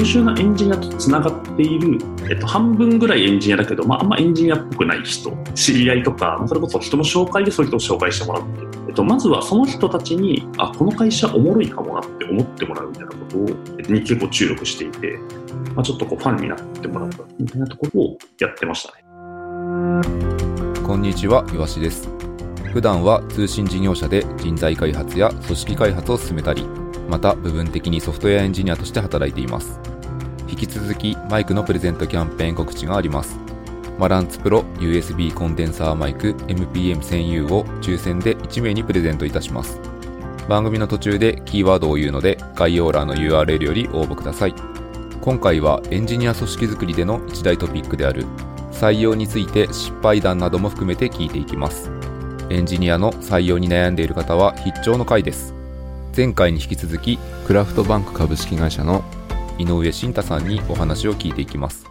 優秀なエンジニアとつながっている、えっと、半分ぐらいエンジニアだけど、まあ、あんまエンジニアっぽくない人、知り合いとか、それこそ人の紹介でそういう人を紹介してもらって、えっと、まずはその人たちに、あ、この会社おもろいかもなって思ってもらうみたいなことを、えっと、に結構注力していて、まあ、ちょっとこうファンになってもらったみたいなところをやってましたね。こんにちは、岩しです。普段は通信事業者で人材開発や組織開発を進めたり、また部分的にソフトウェアエンジニアとして働いています。引き続きマイクのプレゼントキャンペーン告知があります。マランツプロ USB コンデンサーマイク MPM1000U を抽選で1名にプレゼントいたします。番組の途中でキーワードを言うので概要欄の URL より応募ください。今回はエンジニア組織づくりでの一大トピックである採用について失敗談なども含めて聞いていきます。エンジニアの採用に悩んでいる方は必聴の回です。前回に引き続きクラフトバンク株式会社の井上慎太さんにお話を聞いていきます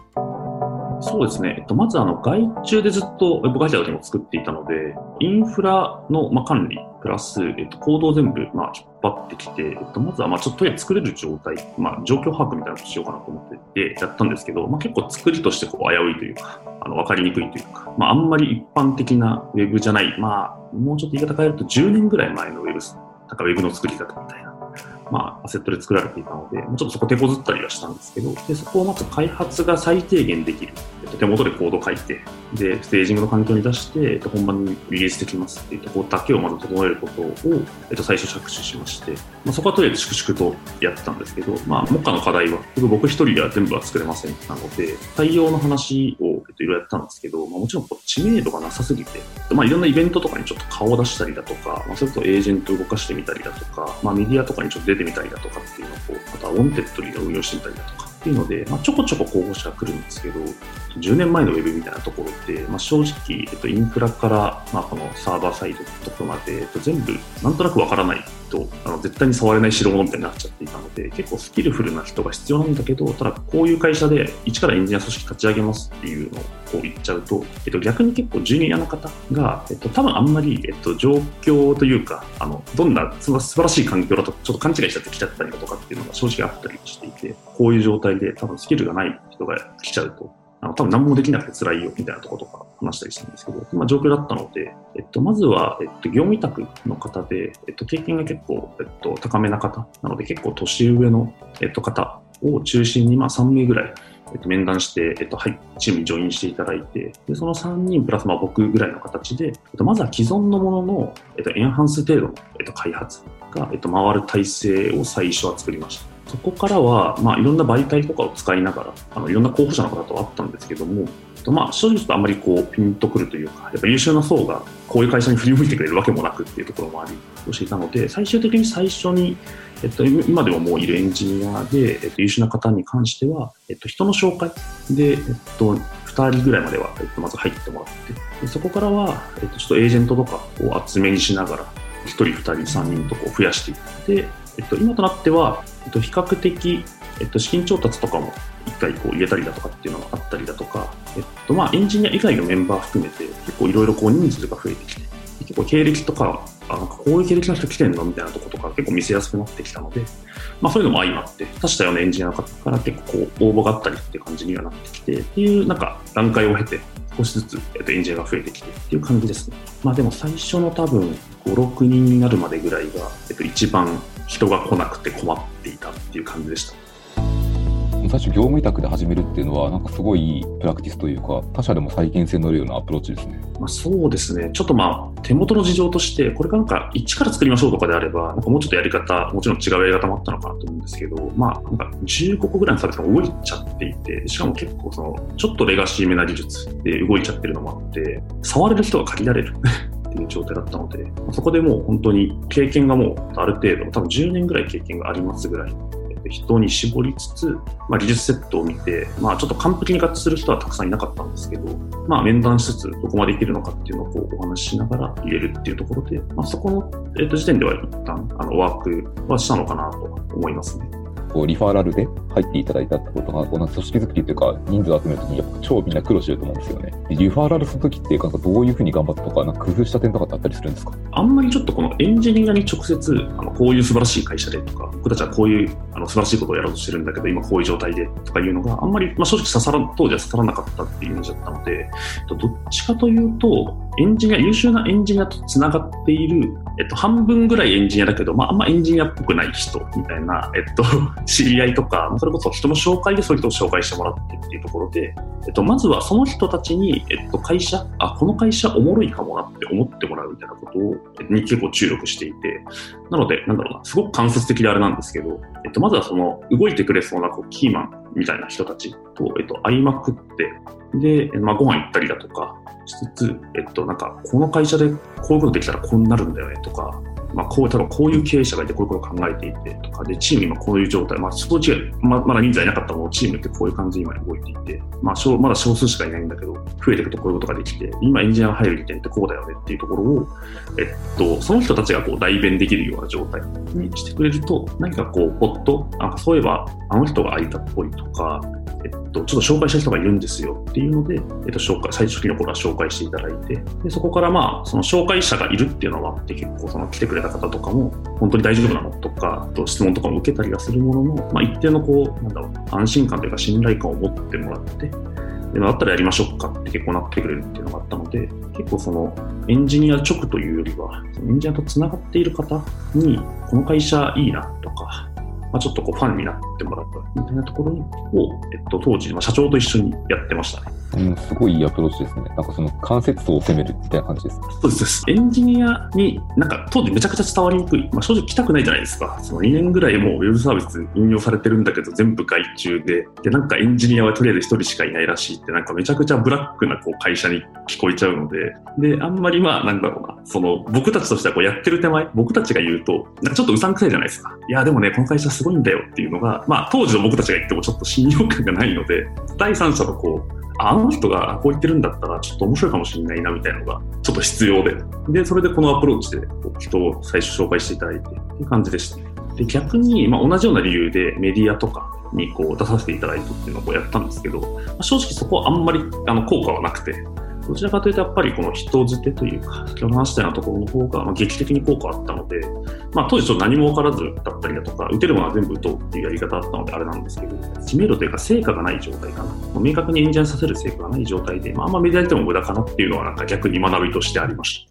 そうですね、えっと、まずあの外注でずっとウェブ会社を作っていたので、インフラの、まあ、管理プラス、えっと、行動全部、まあ、引っ張ってきて、えっと、まずはまあちょっとや作れる状態、まあ、状況把握みたいなことしようかなと思っててやったんですけど、まあ、結構作りとしてこう危ういというか、あのわかりにくいというか、まあ、あんまり一般的なウェブじゃない、まあ、もうちょっと言い方変えると10年ぐらい前のウェブ、なんかウェブの作り方みたいな。まあ、アセットで作られていたので、ちょっとそこ手こずったりはしたんですけど、でそこをまず開発が最低限できる。えっと、手元でコード書いて、で、ステージングの環境に出して、えっと、本番にリリースできますっていうところだけをまず整えることを、えっと、最初着手しまして、まあ、そこはとりあえず粛々とやってたんですけど、まあ、目下の課題は、僕一人では全部は作れませんなので、対応の話を、えっと、いろいろやったんですけど、まあ、もちろんこう知名度がなさすぎて、まあ、いろんなイベントとかにちょっと顔を出したりだとか、まあ、それこそエージェント動かしてみたりだとか、まあ、メディアとかにちょっと出てみたりだとかっていうのをこう、またウォンテッドリーが運用してみたりだとかっていうので、まあ、ちょこちょこ候補者が来るんですけど、10年前のウェブみたいなところって、まあ、正直、えっと、インフラから、まあ、このサーバーサイドとかまで、えっと、全部なんとなくわからないとあの絶対に触れない代物みたいになっちゃっていたので結構スキルフルな人が必要なんだけどただこういう会社で一からエンジニア組織立ち上げますっていうのをこう言っちゃうと、えっと、逆に結構ジュニアの方が、えっと、多分あんまり、えっと、状況というかあのどんな素晴らしい環境だとちょっと勘違いしちゃってきちゃったりとかっていうのが正直あったりしていてこういう状態で多分スキルがない人が来ちゃうとあの多分何もできなくて辛いよみたいなところとか話したりしたんですけど、まあ、状況だったので、と、まずは、えっと、業務委託の方で、えっと、経験が結構、えっと、高めな方なので結構年上の、えっと、方を中心に、まあ、3名ぐらい、えっと、面談して、えっと、はい、チームにジョインしていただいて、でその3人プラスまあ僕ぐらいの形で、えっと、まずは既存のものの、えっと、エンハンス程度の、えっと、開発が、えっと、回る体制を最初は作りました。そこからは、まあ、いろんな媒体とかを使いながら、あのいろんな候補者の方と会ったんですけども、まあ、正直ちょっとあんまりこうピンとくるというか、やっぱ優秀な層がこういう会社に振り向いてくれるわけもなくっていうところもありをしていたので、最終的に最初に、えっと、今でももういるエンジニアで、えっと、優秀な方に関しては、えっと、人の紹介で、えっと、2人ぐらいまでは、えっと、まず入ってもらって、そこからは、えっと、ちょっとエージェントとかを厚めにしながら、1人、2人、3人とこう増やしていって、えっと、今となっては、えっと、比較的、えっと、資金調達とかも一回こう入れたりだとかっていうのがあったりだとか、えっとまあ、エンジニア以外のメンバー含めて結構いろいろ人数が増えてきて結構経歴とかあなんかこういう経歴の人来てんのみたいなとことか結構見せやすくなってきたので、まあ、そういうのも相まって多種多様なエンジニアの方から結構こう応募があったりっていう感じにはなってきてっていうなんか段階を経て少しずつ、えっと、エンジニアが増えてきてっていう感じですね。まあでも最初の多分5、6人になるまでぐらいが、えっと、一番人が来なくて困っていたっていう感じでした。最初業務委託で始めるっていうのはなんかすごいいいプラクティスというか他社でも再現性のあるようなアプローチですね。まあ、そうですねちょっとまあ手元の事情としてこれかなんか一から作りましょうとかであればなんかもうちょっとやり方もちろん違うやり方もあったのかなと思うんですけどまあなんか15個ぐらいのサービスが動いちゃっていてしかも結構そのちょっとレガシーめな技術で動いちゃってるのもあって触れる人が限られる っていう状態だったので、そこでもう本当に経験がもうある程度、多分10年ぐらい経験がありますぐらい人に絞りつつ、まあ、技術セットを見て、まあ、ちょっと完璧に合致する人はたくさんいなかったんですけど、まあ、面談しつつ、どこまでいけるのかっていうのをこうお話ししながら入れるっていうところで、まあ、そこの、えー、と時点では一旦あのワークはしたのかなと思いますね。こうリファーラルで入っていただいたってことが、この組織作りというか、人数を集めるときに、やっぱ超みんな苦労してると思うんですよね。リファーラルするときって、なんかどういうふうに頑張ったとか、なんか工夫した点とかってあったりするんですか？あんまりちょっとこのエンジニアに直接、あのこういう素晴らしい会社でとか、僕たちはこういうあの素晴らしいことをやろうとしてるんだけど、今こういう状態でとかいうのがあんまり、まあ、正直刺さら当時は刺さらなかったっていうイメージだったので、どっちかというと、エンジニア、優秀なエンジニアとつながっている、えっと、半分ぐらいエンジニアだけど、まあ、あんまエンジニアっぽくない人みたいな、えっと、知り合いとか、それこそ人の紹介でそういう人を紹介してもらってっていうところで、えっと、まずはその人たちに、えっと、会社、あ、この会社おもろいかもなって思ってもらうみたいなことを、に結構注力していて、なので、なんだろうな、すごく間接的であれなんですけど、えっと、まずはその、動いてくれそうなこうキーマンみたいな人たちと、えっと、会いまくって、で、まあ、ご飯行ったりだとかしつつ、えっと、なんか、この会社でこういうことできたらこうなるんだよねとか、まあ、こう、多分こういう経営者がいてこういうことを考えていてとか、で、チーム今こういう状態、まあ、その違い、ままだ人数いなかったものチームってこういう感じで今動いていて、まあ、まだ少数しかいないんだけど、増えていくとこういうことができて、今エンジニアが入る時点ってこうだよねっていうところを、えっと、その人たちがこう代弁できるような状態にしてくれると、何かこう、ポッと、なんかそういえば、あの人が空いたっぽいとか、えっと、ちょっと紹介した人がいるんですよっていうので、えっと、紹介最初期の頃は紹介していただいて、でそこからまあ、その紹介者がいるっていうのはあって、結構その来てくれた方とかも、本当に大丈夫なのとか、と質問とかも受けたりはするものの、まあ、一定のこう、なんだろう、安心感というか信頼感を持ってもらって、でだったらやりましょうかって結構なってくれるっていうのがあったので、結構そのエンジニア直というよりは、エンジニアとつながっている方に、この会社いいなとか、まあ、ちょっとこうファンになってもらったみたいなところを、えっと、当時、まあ、社長と一緒にやってましたね。うん、すごいいいアプローチですね。なんかその関節層を攻めるみたいな感じですそうです。エンジニアに、なんか当時めちゃくちゃ伝わりにくい。まあ、正直来たくないじゃないですか。その2年ぐらいもうウェブサービス運用されてるんだけど、全部外注で、で、なんかエンジニアはとりあえず1人しかいないらしいって、なんかめちゃくちゃブラックなこう会社に聞こえちゃうので、で、あんまりまあ、なんだろうな、その僕たちとしてはこうやってる手前、僕たちが言うと、なんかちょっとうさんくさいじゃないですか。いや、でもね、この会社すごいんだよっていうのが、まあ、当時の僕たちが言ってもちょっと信用感がないので、第三者のこう、あの人がこう言ってるんだったらちょっと面白いかもしれないなみたいなのがちょっと必要で、で、それでこのアプローチで人を最初紹介していただいてっていう感じでした。で、逆に、まあ、同じような理由でメディアとかにこう出させていただいてっていうのをやったんですけど、まあ、正直そこはあんまりあの効果はなくて、どちらかというとやっぱりこの人づてというか、先ほど話したようなところの方がま劇的に効果あったので、まあ、当時ちょっと何も分からずだったりだとか、打てるものは全部打とうっていうやり方だったのであれなんですけど、知名度というか成果がない状態かな。明確に演者させる成果がない状態で、まあ、あんまメディアでも無駄かなっていうのはなんか逆に学びとしてありました。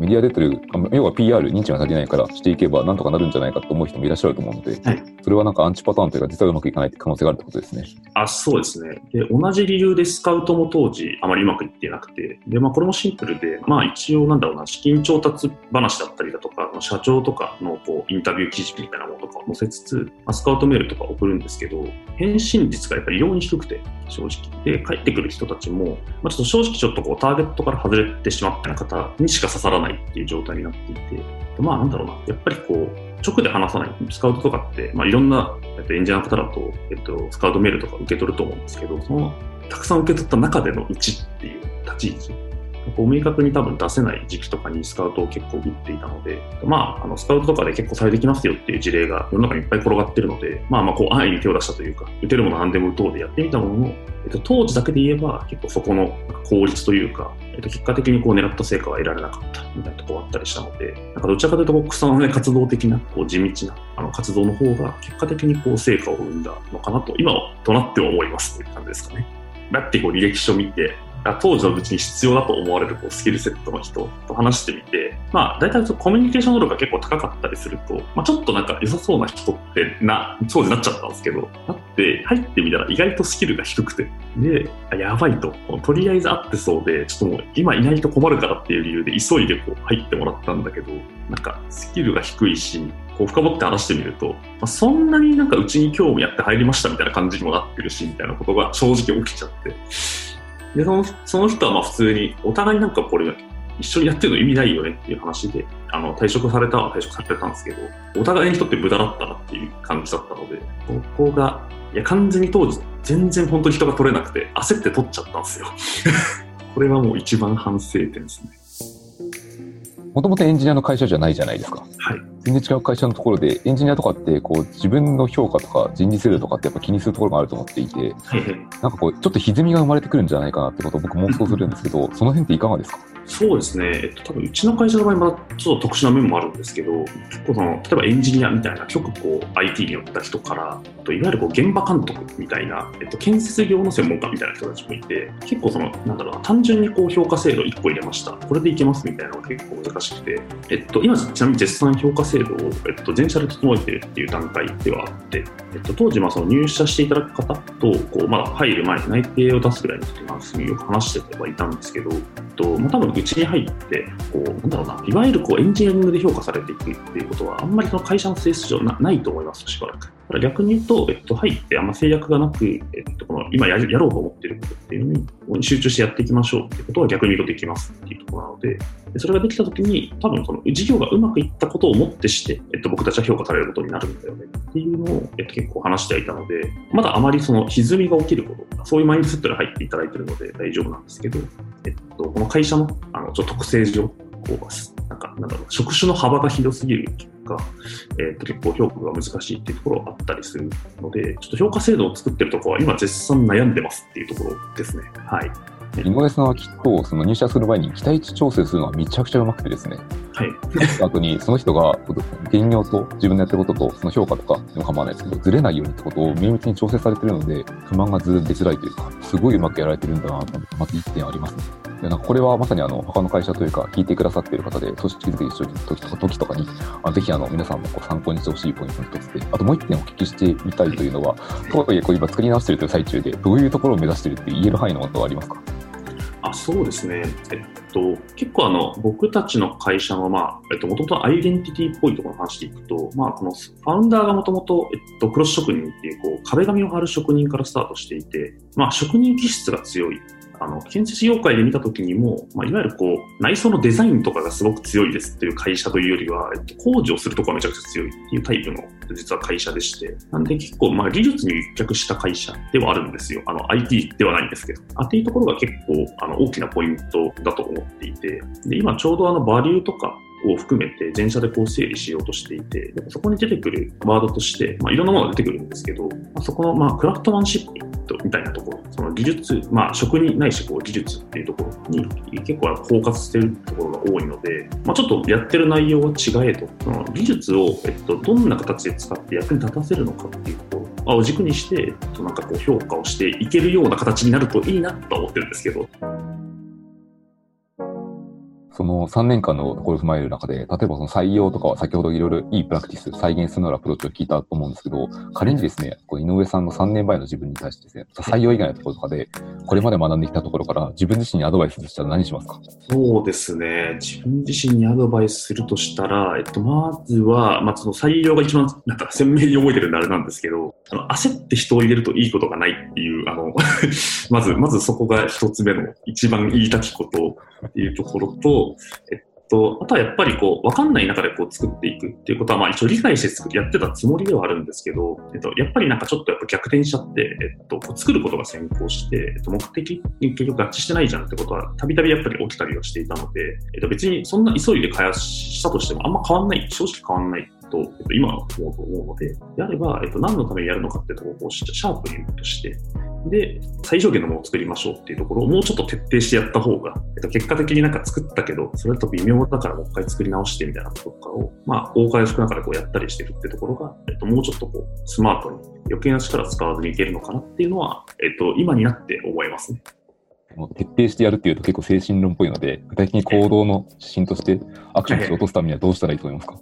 メディア出てる、要は PR、認知が足りないからしていけばなんとかなるんじゃないかと思う人もいらっしゃると思うので、はい、それはなんかアンチパターンというか、実はうまくいかないって可能性があるってことですね。あそうですねで。同じ理由でスカウトも当時あまりうまくいってなくて、でまあ、これもシンプルで、まあ、一応なんだろうな、資金調達話だったりだとか、社長とかのこうインタビュー記事みたいなものとかを載せつつ、まあ、スカウトメールとか送るんですけど、返信率がやっぱり異様に低くて、正直。で、帰ってくる人たちも、まあ、ちょっと正直ちょっとこうターゲットから外れてしまった方にしか刺さらないっていう状態になっていて、まあなんだろうな、やっぱりこう、直で話さない、スカウトとかって、まあ、いろんな、えっと、エンジニアの方だと、えっと、スカウトメールとか受け取ると思うんですけど、その、たくさん受け取った中での1っていう立ち位置。明確に多分出せない時期とかにスカウトを結構打っていたので、まあ、あのスカウトとかで結構されてきますよっていう事例が世の中にいっぱい転がってるので、まあまあ、こう、安易に手を出したというか、打てるもの何でも打とうでやってみたものの、えっと、当時だけで言えば、結構そこの効率というか、えっと、結果的にこう狙った成果は得られなかったみたいなところがあったりしたので、なんかどちらかというと、草のね、活動的な、こう、地道なあの活動の方が、結果的にこう、成果を生んだのかなと、今はとなっては思いますという感じですかね。だってこう履歴書見て、当時のうちに必要だと思われるこうスキルセットの人と話してみて、まあ、大体コミュニケーション能力が結構高かったりすると、まあ、ちょっとなんか良さそうな人ってな、当時なっちゃったんですけど、だって入ってみたら意外とスキルが低くて、で、やばいと、とりあえず会ってそうで、ちょっともう今いないと困るからっていう理由で急いでこう入ってもらったんだけど、なんかスキルが低いし、こう深掘って話してみると、まあ、そんなになんかうちに興味あって入りましたみたいな感じにもなってるし、みたいなことが正直起きちゃって、で、そのその人はまあ普通に、お互いなんかこれ、一緒にやってるの意味ないよねっていう話で、あの、退職されたは退職されたんですけど、お互いにとって無駄だったなっていう感じだったので、ここが、いや、完全に当時、全然本当に人が取れなくて、焦って取っちゃったんですよ。これはもう一番反省点ですね。もともとエンジニアの会社じゃないじゃないですか。はい。全然違う会社のところで、エンジニアとかって、こう、自分の評価とか人事制度とかってやっぱ気にするところがあると思っていて、なんかこう、ちょっと歪みが生まれてくるんじゃないかなってことを僕妄想するんですけど、その辺っていかがですか？そうですね、えっと、多分うちの会社の場合、まだちょっと特殊な面もあるんですけど、結構その、例えばエンジニアみたいな、極こう IT に寄った人から、といわゆるこう現場監督みたいな、えっと、建設業の専門家みたいな人たちもいて、結構その、なんだろうな、単純にこう評価制度1個入れました、これでいけますみたいなのが結構難しくて、えっと、今、ちなみに絶賛評価制度を、えっと、全社で整えてるっていう段階ではあって、えっと、当時、まあその入社していただく方と、こう、まだ入る前に内定を出すぐらいの人が、よく話してはいたんですけど、えっと、まあ多分うちに入って、こう、なんだろうな、いわゆるこうエンジニアリングで評価されていくっていうことは、あんまりその会社の性質上なないと思います、しばらく。逆に言うと、えっと、入ってあんま制約がなく、えっと、この今やろうと思ってることっていうのに集中してやっていきましょうってことは逆に言うとできますっていうところなので、でそれができたときに、多分その事業がうまくいったことをもってして、えっと、僕たちは評価されることになるんだよね。っていうのを、えっと、結構話していたので、まだあまりその歪みが起きること、そういうマインドセットで入っていただいているので大丈夫なんですけど、えっと、この会社のあのちょっと特性上、こうなんか、なんだろう、職種の幅が広すぎる。結果、えー、と結構評価が難しいっていうところあったりするので、ちょっと評価制度を作ってるところは今絶賛悩んでますっていうところですね。はい。井上さんはきっとその入社する前に期待値調整するのはめちゃくちゃうまくてですね。はい。後にその人が現業と自分のやってることとその評価とかでも構わないですけど、ずれないようにってことを綿密に調整されてるので、不満がずれづらいというか、すごいうまくやられてるんだなと、まず一点ありますね。でなんかこれはまさにあの他の会社というか、聞いてくださっている方で、組織づくりしてる時とか時とかに、あぜひあの皆さんもこう参考にしてほしいポイントの一つで、あともう一点お聞きしてみたいというのは、とはいえこう今作り直しているという最中で、どういうところを目指しているって言える範囲のことはありますか？あそうですね、えっと、結構あの僕たちの会社の、まあえっと、もともとアイデンティティっぽいところの話でいくと、まあ、このファウンダーがもともと、えっと、クロス職人っていうこう壁紙を貼る職人からスタートしていて、まあ、職人気質が強い。あの建設業界で見た時にも、まあ、いわゆるこう内装のデザインとかがすごく強いですっていう会社というよりは、えっと、工事をするところがめちゃくちゃ強いっていうタイプの実は会社でして、なんで結構まあ技術に立脚した会社ではあるんですよ。あの IT ではないんですけど。あっていうところが結構あの大きなポイントだと思っていて、で今ちょうどあのバリューとかを含めて全社でこう整理しようとしていて、そこに出てくるワードとして、まあ、いろんなものが出てくるんですけど、まあ、そこのまあクラフトマンシップみたいなところ、その技術、まあ、職人ないしこう技術っていうところに結構包括してるところが多いので、まあ、ちょっとやってる内容は違えと、その技術を、えっと、どんな形で使って役に立たせるのかっていうところを軸にして、なんかこう評価をしていけるような形になるといいなと思ってるんですけど。その3年間のところを踏まえる中で、例えばその採用とかは先ほどいろいろいいプラクティス、再現するようなアプローチを聞いたと思うんですけど、仮にですね、こう井上さんの3年前の自分に対してですね、採用以外のところとかで、これまで学んできたところから自分自身にアドバイスしたら何しますか？そうですね、自分自身にアドバイスするとしたら、えっと、まずは、まあ、その採用が一番なんか鮮明に覚えてるんであれなんですけど、あの焦って人を入れるといいことがないっていう、あの まず、まずそこが一つ目の一番言いたきことっていうところと、えっと、あとはやっぱりこう、わかんない中でこう作っていくっていうことは、まあ一応理解して作やってたつもりではあるんですけど、えっと、やっぱりなんかちょっとやっぱ逆転しちゃって、えっと、こう作ることが先行して、えっと、目的に結局合致してないじゃんってことは、たびたびやっぱり起きたりはしていたので、えっと、別にそんな急いで開発したとしてもあんま変わんない、正直変わんないと、えっと、今思うと思うので、であれば、えっと、何のためにやるのかってところをシャープにとして、で、最小限のものを作りましょうっていうところをもうちょっと徹底してやった方が、えっと、結果的になんか作ったけど、それと微妙だからもう一回作り直してみたいなこととかを、まあ、大回復ながらこうやったりしてるってところが、えっと、もうちょっとこう、スマートに余計な力使わずにいけるのかなっていうのは、えっと、今になって思いますね。徹底してやるっていうと結構精神論っぽいので、具体的に行動の指針としてアクションして落とすためにはどうしたらいいと思いますか、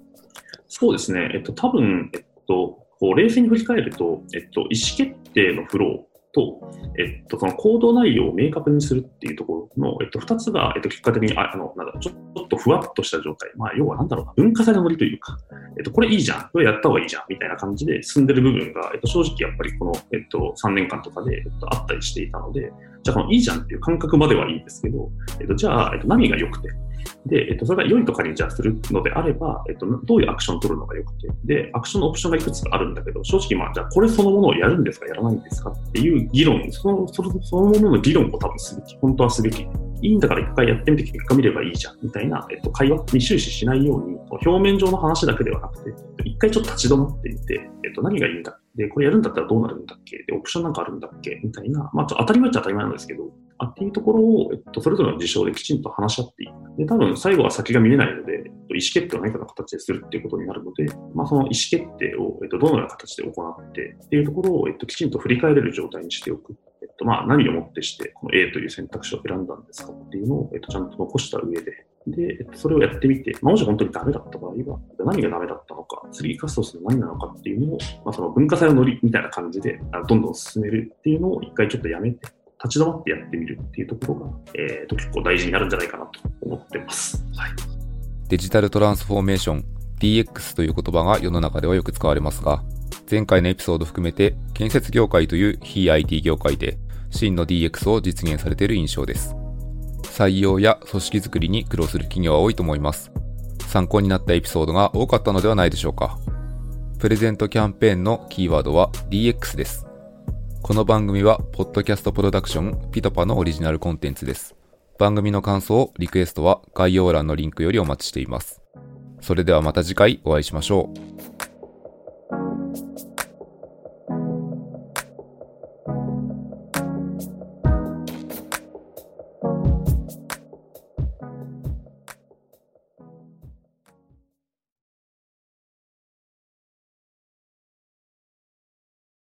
そうですね。えっと、多分、えっと、こう冷静に振り返ると、えっと、意思決定のフローと、えっと、その行動内容を明確にするっていうところの、えっと、2つが、えっと、結果的に、ああの、なんだちょっとふわっとした状態。まあ、要はなんだろうな、文化祭のノリというか、えっと、これいいじゃん、これやった方がいいじゃん、みたいな感じで進んでる部分が、えっと、正直やっぱりこの、えっと、3年間とかで、えっと、あったりしていたので、じゃあこのいいじゃんっていう感覚まではいいんですけど、えっと、じゃあ、えっと、何が良くて、で、えっと、それが良いとかにじゃあするのであれば、えっと、どういうアクションを取るのが良くて、で、アクションのオプションがいくつかあるんだけど、正直まあ、じゃあこれそのものをやるんですか、やらないんですかっていう議論、その、そのそのものの議論を多分すべき、本当はすべき。いいんだから一回やってみて結果見ればいいじゃん、みたいな、えっと、会話に終始しないように、表面上の話だけではなくて、一回ちょっと立ち止まってみて、えっと、何がいいんだで、これやるんだったらどうなるんだっけ？で、オプションなんかあるんだっけ？みたいな、まあ、当たり前っちゃ当たり前なんですけど、あっていうところを、えっと、それぞれの事象できちんと話し合っていく。で、多分最後は先が見えないので、えっと、意思決定を何かの形でするっていうことになるので、まあ、その意思決定を、えっと、どのような形で行ってっていうところを、えっと、きちんと振り返れる状態にしておく。えっと、まあ、何をもってして、この A という選択肢を選んだんですかっていうのを、えっと、ちゃんと残した上で、で、それをやってみて、ま、もし本当にダメだった場合は、何がダメだったのか、3カストスの何なのかっていうのを、まあ、その文化祭のノリみたいな感じで、どんどん進めるっていうのを一回ちょっとやめて、立ち止まってやってみるっていうところが、えー、と結構大事になるんじゃないかなと思ってます。はい、デジタルトランスフォーメーション、DX という言葉が世の中ではよく使われますが、前回のエピソード含めて、建設業界という非 IT 業界で、真の DX を実現されている印象です。採用や組織づくりに苦労する企業は多いと思います。参考になったエピソードが多かったのではないでしょうか。プレゼントキャンペーンのキーワードは DX です。この番組は、ポッドキャストプロダクションピトパのオリジナルコンテンツです。番組の感想、リクエストは概要欄のリンクよりお待ちしています。それではまた次回お会いしましょう。